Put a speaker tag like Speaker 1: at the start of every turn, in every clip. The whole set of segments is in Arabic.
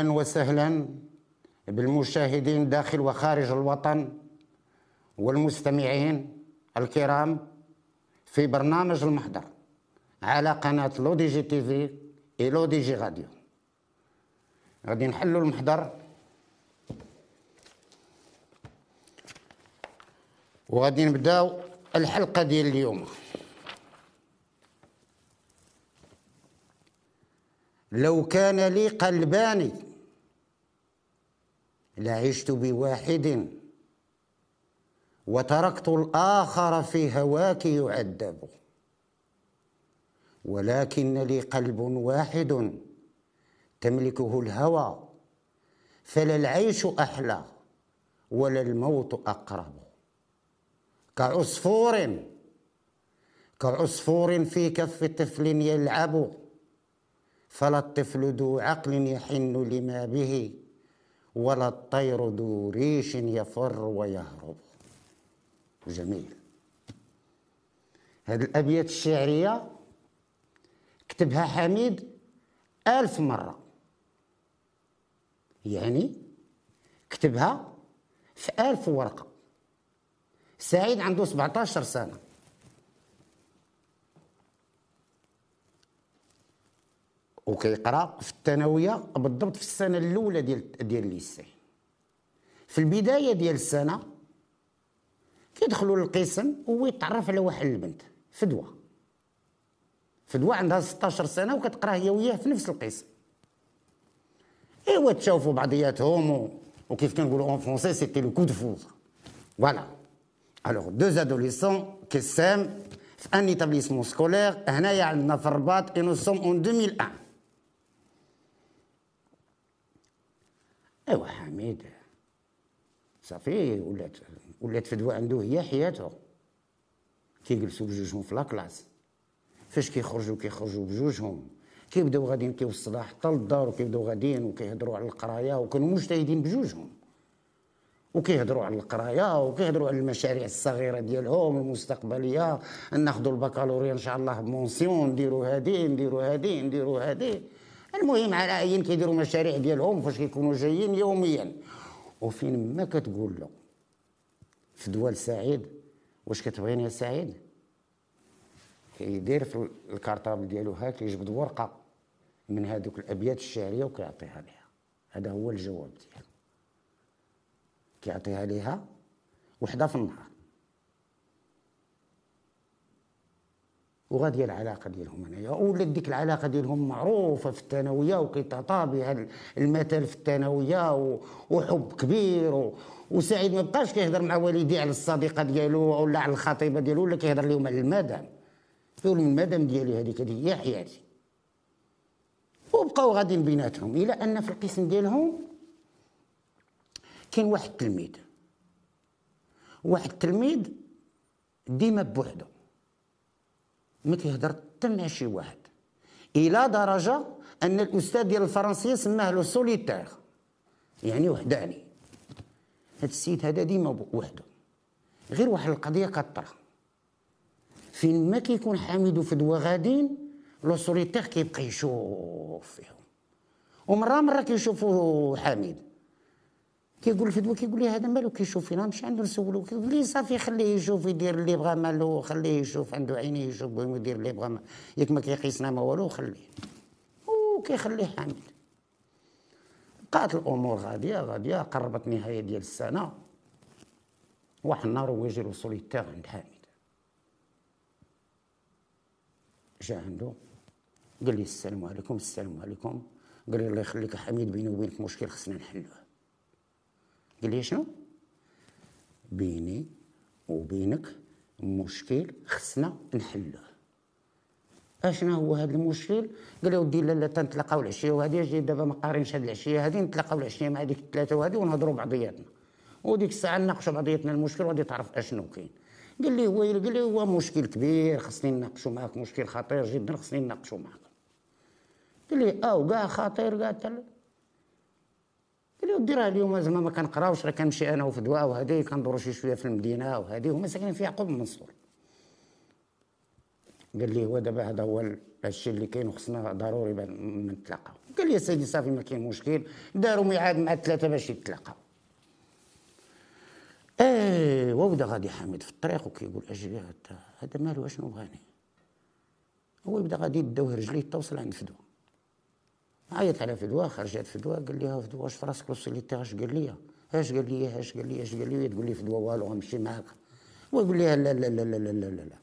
Speaker 1: أهلا وسهلا بالمشاهدين داخل وخارج الوطن والمستمعين الكرام في برنامج المحضر على قناة L'ODJ TV et L'ODJ Radio. غادي نحلوا المحضر. وغادي نبداو الحلقة ديال اليوم. لو كان لي قلبان لعشت بواحد. وتركت الآخر في هواك يعذب. ولكن لي قلب واحد تملكه الهوى فلا العيش أحلى ولا الموت أقرب. كعصفور كعصفور في كف طفل يلعب فلا الطفل ذو عقل يحن لما به. ولا الطير ذو ريش يفر ويهرب. جميل. هذه الأبيات الشعرية كتبها حميد ألف مرة. يعني كتبها في ألف ورقة. سعيد عنده 17 سنة. وكيقرأ في الثانوية بالضبط في السنة الأولى ديال ديال الليسي في البداية ديال السنة كيدخلوا للقسم وهو يتعرف على واحد البنت فدوة. فدوة عندها 16 سنة وكتقرأ هي وياه في نفس القسم. إيوا تشوفوا بعضياتهم وكيف كنقولوا en français c'était le coup de foudre voilà alors deux adolescents qui s'aiment في un établissement scolaire هنايا عندنا في الرباط et nous sommes en 2001 ايوا حميد. صافي ولات ولات فدوى عنده هي حياته كيجلسوا بجوجهم في la classe. فاش كيخرجوا كيخرجوا بجوجهم. كيبداو غاديين كيوصلوا حتى للدار وكيبداو غاديين وكيهضروا على القرايه وكانوا مجتهدين بجوجهم. وكيهضروا على القرايه وكيهضروا على المشاريع الصغيرة ديالهم المستقبلية. ناخذوا البكالوريا إن شاء الله ب mention نديروا هادي نديروا هادي نديروا هادي. المهم على عين كيديروا مشاريع ديالهم فاش كيكونوا جايين يوميا. وفين ما كتقول له فدوى سعيد واش كتبغيني يا سعيد؟ كيدير في ال cartable ديالو هاك كيجبد ورقة من هذوك الأبيات الشعرية وكيعطيها ليها. هذا هو الجواب ديالو. كيعطيها ليها وحدة في النهار. وغادي العلاقة ديالهم هنايا. ولات ديك العلاقة ديالهم معروفة في الثانوية وكيتعطى بها المثل في الثانوية وحب كبير وسعيد. ما بقاش كيهضر مع والديه على الصديقة ديالو ولا على الخطيبة ديالو ولا كيهضر لهم على المدام. يقول المدام ديالي هذيك هذه هي حياتي. وبقاو غاديين بيناتهم. إلى أن في القسم ديالهم كاين واحد التلميذ. واحد التلميذ ديما بوحدو. ما كيهضر حتى مع شي واحد. إلى درجة أن الأستاذ ديال الفرنسيه سماه له سوليتير يعني وحداني. هذا السيد هذا ديما وحده. غير واحد القضية كطرا فين ما كيكون حامد وفدوى غادين le solitaire كيبقى يشوف فيهم. ومرة مرة كيشوفوا حميد كيقول لفدوى كيقول لي هذا مالو كيشوف فينا نمشي عنده نسولو. كيقول لي صافي خليه يشوف يدير اللي بغا مالو خليه يشوف عنده عينيه يشوف يدير اللي بغا ياك ما كيقيسنا ما والو خليه. وكيخليه حامد بقات الأمور غادية غادية قربت نهاية ديال السنة. واحد النهار هو يجي سوليتير عند حامد جا عنده قال لي السلام عليكم السلام عليكم. قال لي الله يخليك حميد بيني وبينك مشكل خصنا نحلوه. قال لي شنو؟ بيني وبينك مشكل خصنا نحلوه. اشنا هو هذا المشكل؟ قال ودي لا لا تنتلاقاو العشية وهذه جي دابا ما قارينش هذه العشية هذه نتلاقاو العشية مع ديك الثلاثه وهذه ونهضروا بعضياتنا. وديك الساعة نناقشوا بعضياتنا المشكل وغادي تعرف أشنو كاين. قال لي هو قال لي هو مشكل كبير خصني نناقشوا معاك مشكل خطير جدا خصني نناقشوا معاك. قال لي آه كاع خطير كاع قال لي وديرها اليوم زعما ما كنقراوش راه كنمشي أنا وفي دواء وهذه كندورو شي شوية في المدينة وهذه هما ساكنين في يعقوب المنصور قال لي هو دابا هذا هو الشيء اللي كاين وخصنا ضروري نتلاقاو. قال لي سيدي صافي ما كاين مشكل داروا ميعاد مع الثلاثة باش يتلاقاو. إيه وبدا غادي حامد في الطريق وكيقول أجي هذا مالو أشنو بغاني؟ هو يبدا غادي يداوه رجليه توصل عند فدوى عيط على فدوى خرجت فدوى قال لي فدوى واش في راسك le solitaire اش قال لي؟ اش قال لي؟ اش قال لي؟ اش قال لي؟ تقول لي فدوى والو غنمشي معاك هو يقول لي لا لا لا لا لا لا لا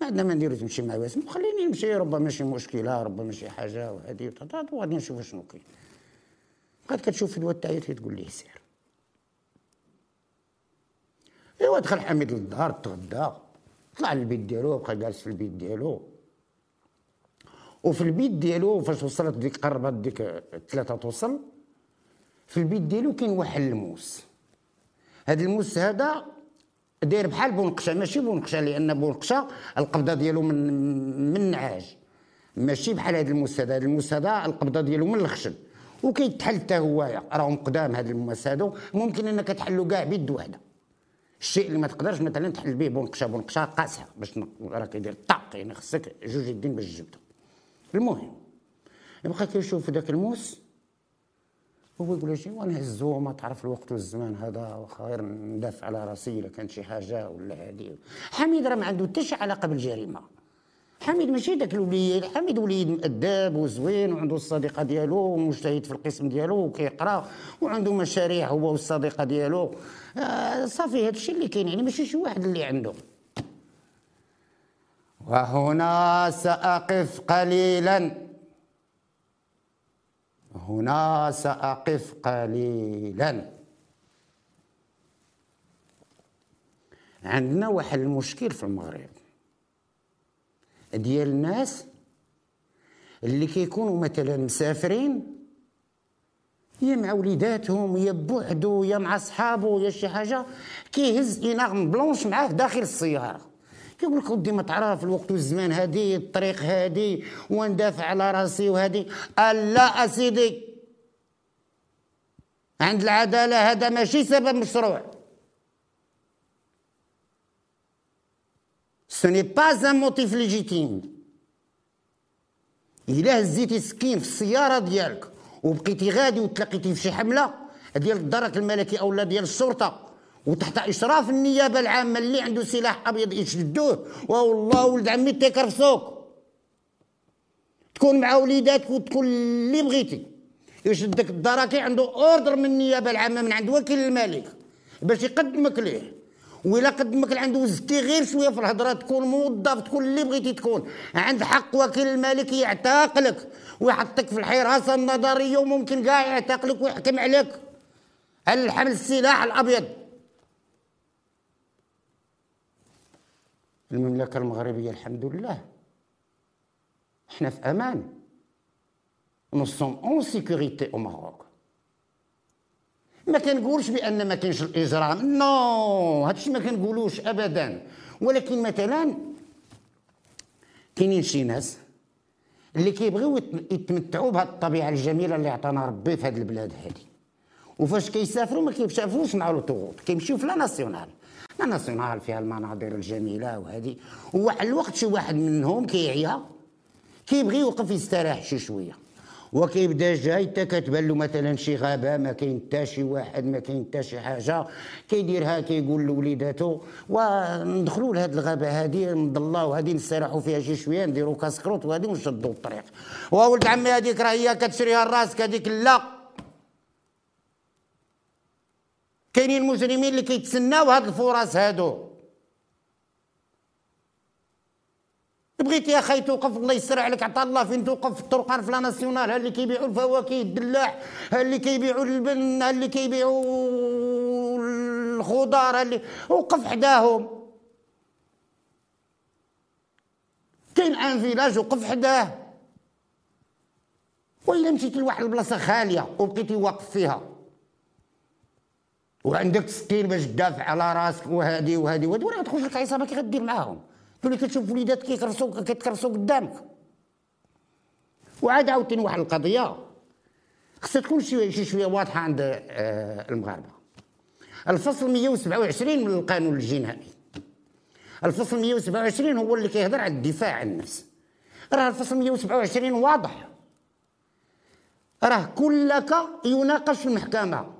Speaker 1: ما عندنا ما نديرو تمشي مع واسم خليني نمشي ربما شي مشكلة ربما شي حاجة وهذه وغادي نشوف شنو كاين بقات كتشوف فدوى تعيط تقول لي سير. ايوا دخل حميد للدار تغدى طلع للبيت ديالو بقى جالس في البيت ديالو. وفي البيت ديالو فاش وصلت ديك قربت ديك ثلاثة توصل في البيت ديالو كاين واحد الموس. هذا الموس هذا داير بحال بونقشة ماشي بونقشة لأن بونقشة القبضة ديالو من من نعاج. ماشي بحال هذا الموس هذا. الموس هذا القبضة ديالو من الخشب وكيتحل حتى هو راهم قدام هذا الموس هذا ممكن إنك تحلو كاع بيد واحدة الشيء اللي ما تقدرش مثلا تحل به بونقشة بونقشة قاسحة باش راه كيدير طاق يعني خصك جوج يدين باش جبته المهم يبقى كيشوف ذاك الموس هو يقول شي ونهزو ما تعرف الوقت والزمان هذا خير ندافع على راسي إلا كانت شي حاجة ولا هذه حميد راه ما عنده حتى شي علاقة بالجريمة. حميد ماشي داك الوليد حميد وليد مؤدب وزوين وعنده الصديقة ديالو ومجتهد في القسم ديالو وكيقرأ وعنده مشاريع هو والصديقة ديالو. آه صافي هذا الشيء اللي كاين يعني ماشي شي واحد اللي عنده. وهنا سأقف قليلا. هنا سأقف قليلا. عندنا واحد المشكل في المغرب. ديال الناس اللي كيكونوا مثلا مسافرين يا مع وليداتهم يا بوحدو يا مع صحابو يا شي حاجة كيهز إناغم بلونش معاه داخل السيارة. كيقول لك ودي ما تعرف الوقت والزمان هادي الطريق هادي وندافع على راسي وهادي. لا أسيدي عند العدالة هذا ماشي سبب مشروع. Ce n'est pas un motif légitime. إلا هزيتي سكين في السيارة ديالك وبقيتي غادي وتلاقيتي في شي حملة ديال الدرك الملكي أو ديال الشرطة. وتحت إشراف النيابة العامة اللي عنده سلاح أبيض يشدوه. والله ولد عمي تيكرفسوك تكون مع وليداتك وتكون اللي بغيتي. يشدك الدركي عنده أوردر من النيابة العامة من عند وكيل الملك باش يقدمك ليه. وإلا قدمك عنده زدتي غير شوية في الهضرة تكون موظف تكون اللي بغيتي تكون. عند حق وكيل الملك يعتقلك ويحطك في الحراسة النظرية وممكن كاع يعتقلك ويحكم عليك. على الحمل السلاح الأبيض. المملكة المغربية الحمد لله. إحنا في أمان. Nous sommes en sécurité au Maroc. ما كنقولش بأن ما كاينش الإجرام. non هادشي ما كنقولوش ابدا. ولكن مثلا كاينين شي ناس اللي كيبغيو يتمتعوا بهذه الطبيعة الجميلة اللي عطانا ربي في هذه البلاد هذه وفاش كيسافروا ما كيسافروش مع l'autoroute كيمشيو في la nationale. nationale فيها المناظر الجميلة وهذه. وواحد الوقت شي واحد منهم كيعيا. كيبغي يوقف يستراح شي شوية. وكيبدا جاي حتى كتبان له مثلا شي غابة ما كاين حتى شي واحد ما كاين حتى شي حاجة. كيديرها كيقول لوليداتو وندخلوا لهاد الغابة هادي مضله وهادي نستراحوا فيها شي شوية نديروا كاسكروت وهادي ونشدوا الطريق. وولد عمي هذيك راه هي كتشريها لراسك هذيك لا. كاينين مجرمين اللي كيتسناو هاد الفرص هادو. بغيتي يا خي توقف الله يسر عليك عطا الله فين توقف؟ في الطرقان في ناسيونال ها اللي كيبيعوا الفواكه الدلاح ها اللي كيبيعوا البن ها اللي كيبيعوا الخضار اللي وقف حداهم. كاين ان فيلاج وقف حداه. وإلا مشيتي لواحد البلاصة خالية وبقيتي واقف فيها. وعندك سكين باش تدافع على راسك وهادي وهادي وهادي. ولا تخرج لك عصابه كي غدير معاهم. تولي كتشوف وليدات كيكرسوا كيتكرسوا قدامك. وعاد عاوتاني واحد القضية. خصها تكون شي شي شوية واضحة عند آه، المغاربة. الفصل 127 من القانون الجنائي. الفصل 127 هو اللي كيهضر على الدفاع عن النفس. راه الفصل 127 واضح. راه كلك يناقش في المحكمة.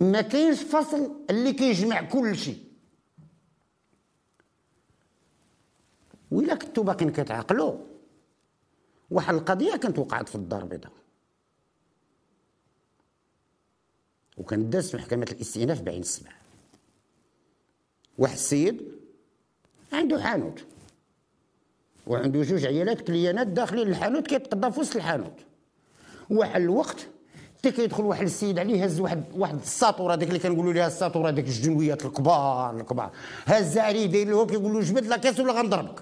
Speaker 1: ما كاينش فصل اللي كيجمع كل شيء وإلا كنتو باقيين كتعقلوا واحد القضية كانت وقعت في الدار البيضاء. وكان داز في محكمة الاستئناف بعين السبع. واحد السيد عنده حانوت. وعنده جوج عيالات كليانات داخلين الحانوت كيتقضى في وسط الحانوت. واحد الوقت حتى كيدخل واحد السيد عليه هز واحد واحد الساطورة ديك اللي كنقولوا لها الساطورة ديك الجنويات الكبار الكبار. هز عليه داير له كيقول له جبد la caisse ولا غنضربك.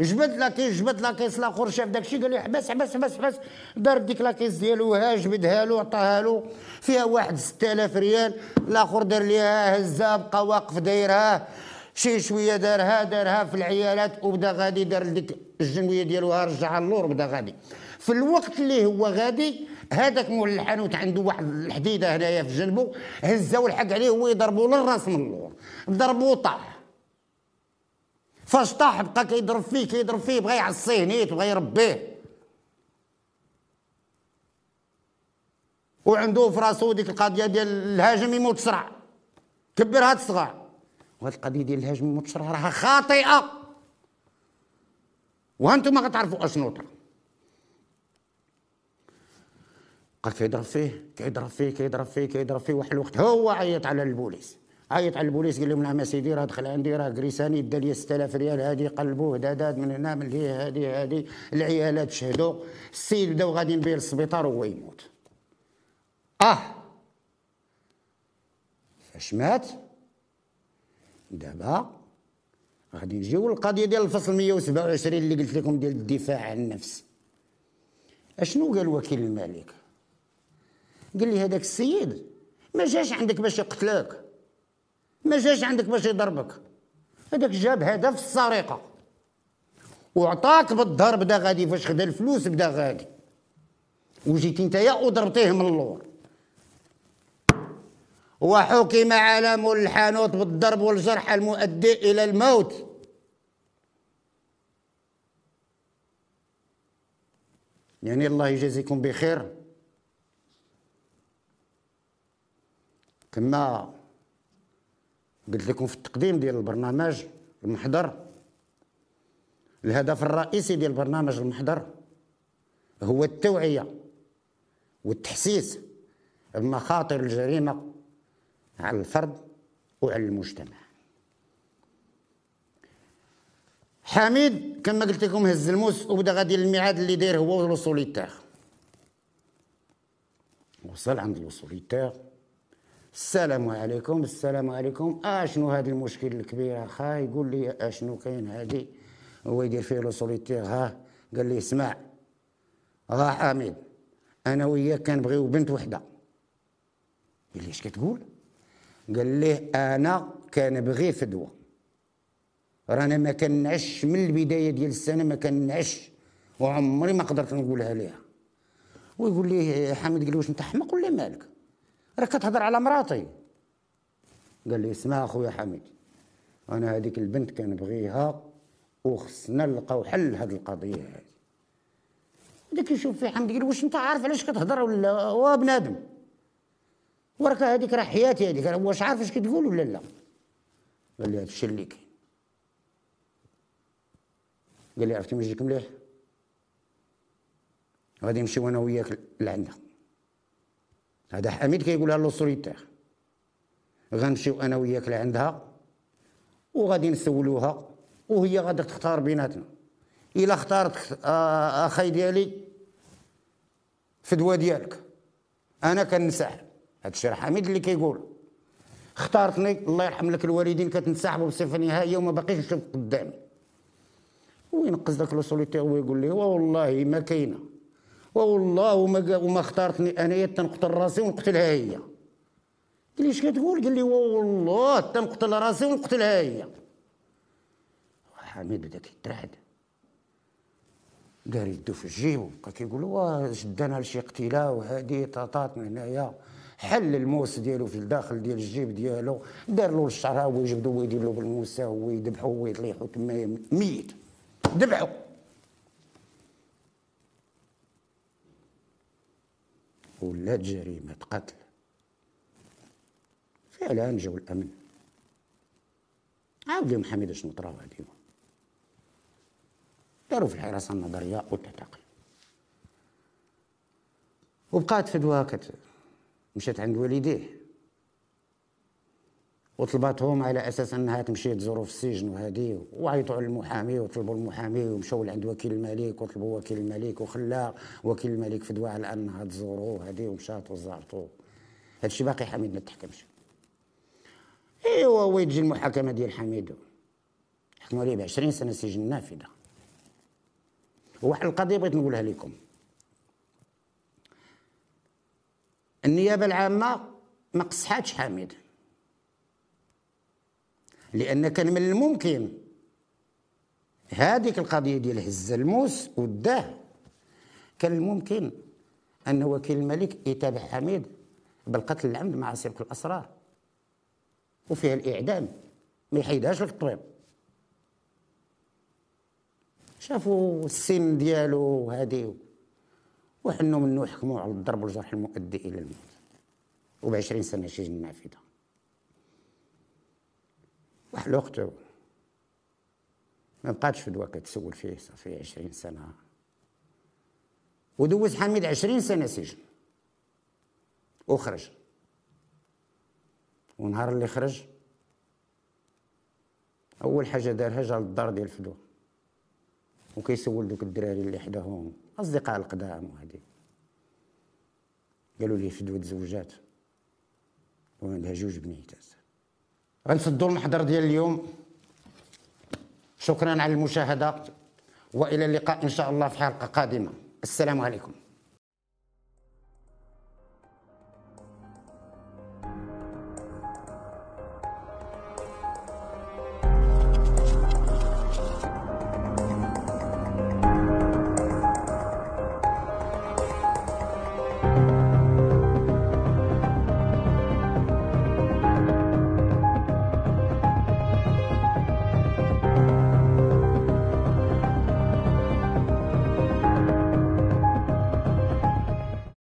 Speaker 1: جبد la caisse جبد la caisse الآخر شاف داك الشيء قال له حبس حبس حبس حبس. دار ديك la caisse ديالو ها جبدها له عطاها له فيها واحد 6000 ريال. الآخر دار ليها هزها بقى واقف دايرها. شي شوية دارها دارها في العيالات. وبدا غادي دار ديك الجنوية ديالو رجعها اللور بدا غادي. في الوقت اللي هو غادي هذاك مول الحانوت عنده واحد الحديدة هنايا في جنبه هزا والحق عليه هو يضربوا للراس من اللور. ضربوا طاح. فاش طاح بقى كيضرب فيه كيضرب فيه بغى يعصيه نيت بغى يربيه. وعنده في راسو ديك القضية ديال الهاجم يموت سرع كبر هاد الصغار. وهاد القضية ديال الهاجم يموت سرع راها خاطئة. وأنتم ما غتعرفوا أشنو طرا. بقى كيضرب فيه كيضرب فيه كيضرب فيه كيضرب فيه واحد الوقت هو عيط على البوليس. عيط على البوليس قال لهم نعم سيدي راه دخل عندي راه كريساني دا لي 6000 ريال هادي قلبوه داداد من هنا من ليه هادي هادي. العيالات شهدوا. السيد بداو غاديين به للسبيطار وهو يموت. آه! فاش مات؟ دابا غادي نجيو للقضيه ديال الفصل 127 اللي قلت لكم ديال الدفاع عن النفس. أشنو قال وكيل الملك؟ قال لي هذاك السيد ما جاش عندك باش يقتلك ما جاش عندك باش يضربك. هذاك جاب هدف السرقة. وعطاك بالظهر بدا غادي فاش خدا الفلوس بدا غادي. وجيتي نتايا وضربتيه من اللور. وحكم على مول الحانوت بالضرب والجرح المؤدي إلى الموت. يعني الله يجازيكم بخير. كما قلت لكم في التقديم ديال البرنامج المحضر. الهدف الرئيسي ديال برنامج المحضر هو التوعية والتحسيس بمخاطر الجريمة على الفرد وعلى المجتمع. حميد كما قلت لكم هز الموس وبدا غادي الميعاد اللي داير هو الوصوليتير وصل عند le solitaire السلام عليكم السلام عليكم. أشنو هذا المشكل الكبير أخا؟ يقول لي أشنو كاين هادي؟ هو يدير فيه le solitaire. ها قال لي اسمع. ها حميد أنا وياك كنبغيو بنت وحدة. قال لي اش كتقول؟ قال ليه أنا كنبغي فدوة. رانا ما كنعسش من البداية ديال السنة ما كنعسش وعمري ما قدرت نقولها ليها. ويقول لي حميد قال لي واش أنت حمق ولا مالك؟ راك كتهضر على مراتي. قال لي اسمع اخويا حميد أنا هذيك البنت كنبغيها وخصنا نلقاو حل لهاد القضية هذه. داك يشوف في حمد يقول واش أنت عارف علاش كتهضر ولا هو بنادم؟ وراك هذيك راه حياتي هذيك واش عارف اش كتقول ولا لا؟ قال لي هذا الشيء اللي كاين. قال لي عرفتي واش يجيك مليح؟ غادي نمشيو أنا وياك لعندها. هذا حميد كيقولها لو سوليتير غنمشيو أنا وياك لعندها وغادي نسولوها وهي غادي تختار بيناتنا. إلا اختارت أخي ديالي فدوى ديالك. أنا كنسحب هذا الشيء حميد اللي كيقول. اختارتني الله يرحم لك الوالدين كتنسحبوا بصفة نهائية وما باقيش نشوف قدامي. وينقز داك le solitaire ويقول لي والله ما كاينة. والله وما وما اختارتني انايا تنقتل راسي ونقتلها هي. قال لي اش كتقول؟ قال لي والله تنقتل راسي ونقتلها هي. حميد بدا كيترعد دار يدو في الجيب. وبقى كيقول وا شدانا لشي قتيلة وهادي طاطات من هنايا. حل الموس ديالو في الداخل ديال الجيب ديالو. دار له الشعر هو يجبدو ويدير له بالموسى ويذبحو ويطليحو تما ميت. ذبحو ولات جريمة قتل فعلا جاو الأمن. عاود لهم حميدة شنو طرا غادي داروا في الحراسة النظرية والتعتقل. وبقات فدوى كت مشات عند والديه. وطلباتهم على أساس أنها تمشي تزورو في السجن وهذه وعيطوا على المحامي وطلبوا المحامي ومشاو لعند وكيل الملك وطلبوا وكيل الملك وخلى وكيل الملك فدوى على انها تزورو هذه ومشات وزارتو هادشي باقي حميد ما تحكمش إيوا ويجي المحاكمة ديال حميد؟ حكموا عليه ب 20 سنة سجن نافذة. وواحد القضية بغيت نقولها لكم. النيابة العامة ما قصحاتش حميد. لأن كان من الممكن. هذيك القضية ديال هز الموس وداه. كان الممكن أن وكيل الملك يتابع حميد بالقتل العمد مع سرقه الأسرار. وفيها الإعدام. ما يحيدهاش لك الطبيب شافوا السن ديالو وهذه وحنوا منه حكموا على الضرب والجرح المؤدي إلى الموت. وب 20 سنة سجن نافذة. الوقت ما بقاتش فدوى كتسول فيه صافي 20 سنة. ودوز حميد 20 سنة سجن. وخرج ونهار اللي خرج أول حاجة دارها جا للدار ديال فدوى وكيسول دوك الدراري اللي حداهم أصدقاء القدام وهذه قالوا لي فدوى تزوجات. وعندها جوج بنيتات. غنسدوا المحضر ديال اليوم. شكرا على المشاهدة وإلى اللقاء إن شاء الله في حلقة قادمة. السلام عليكم.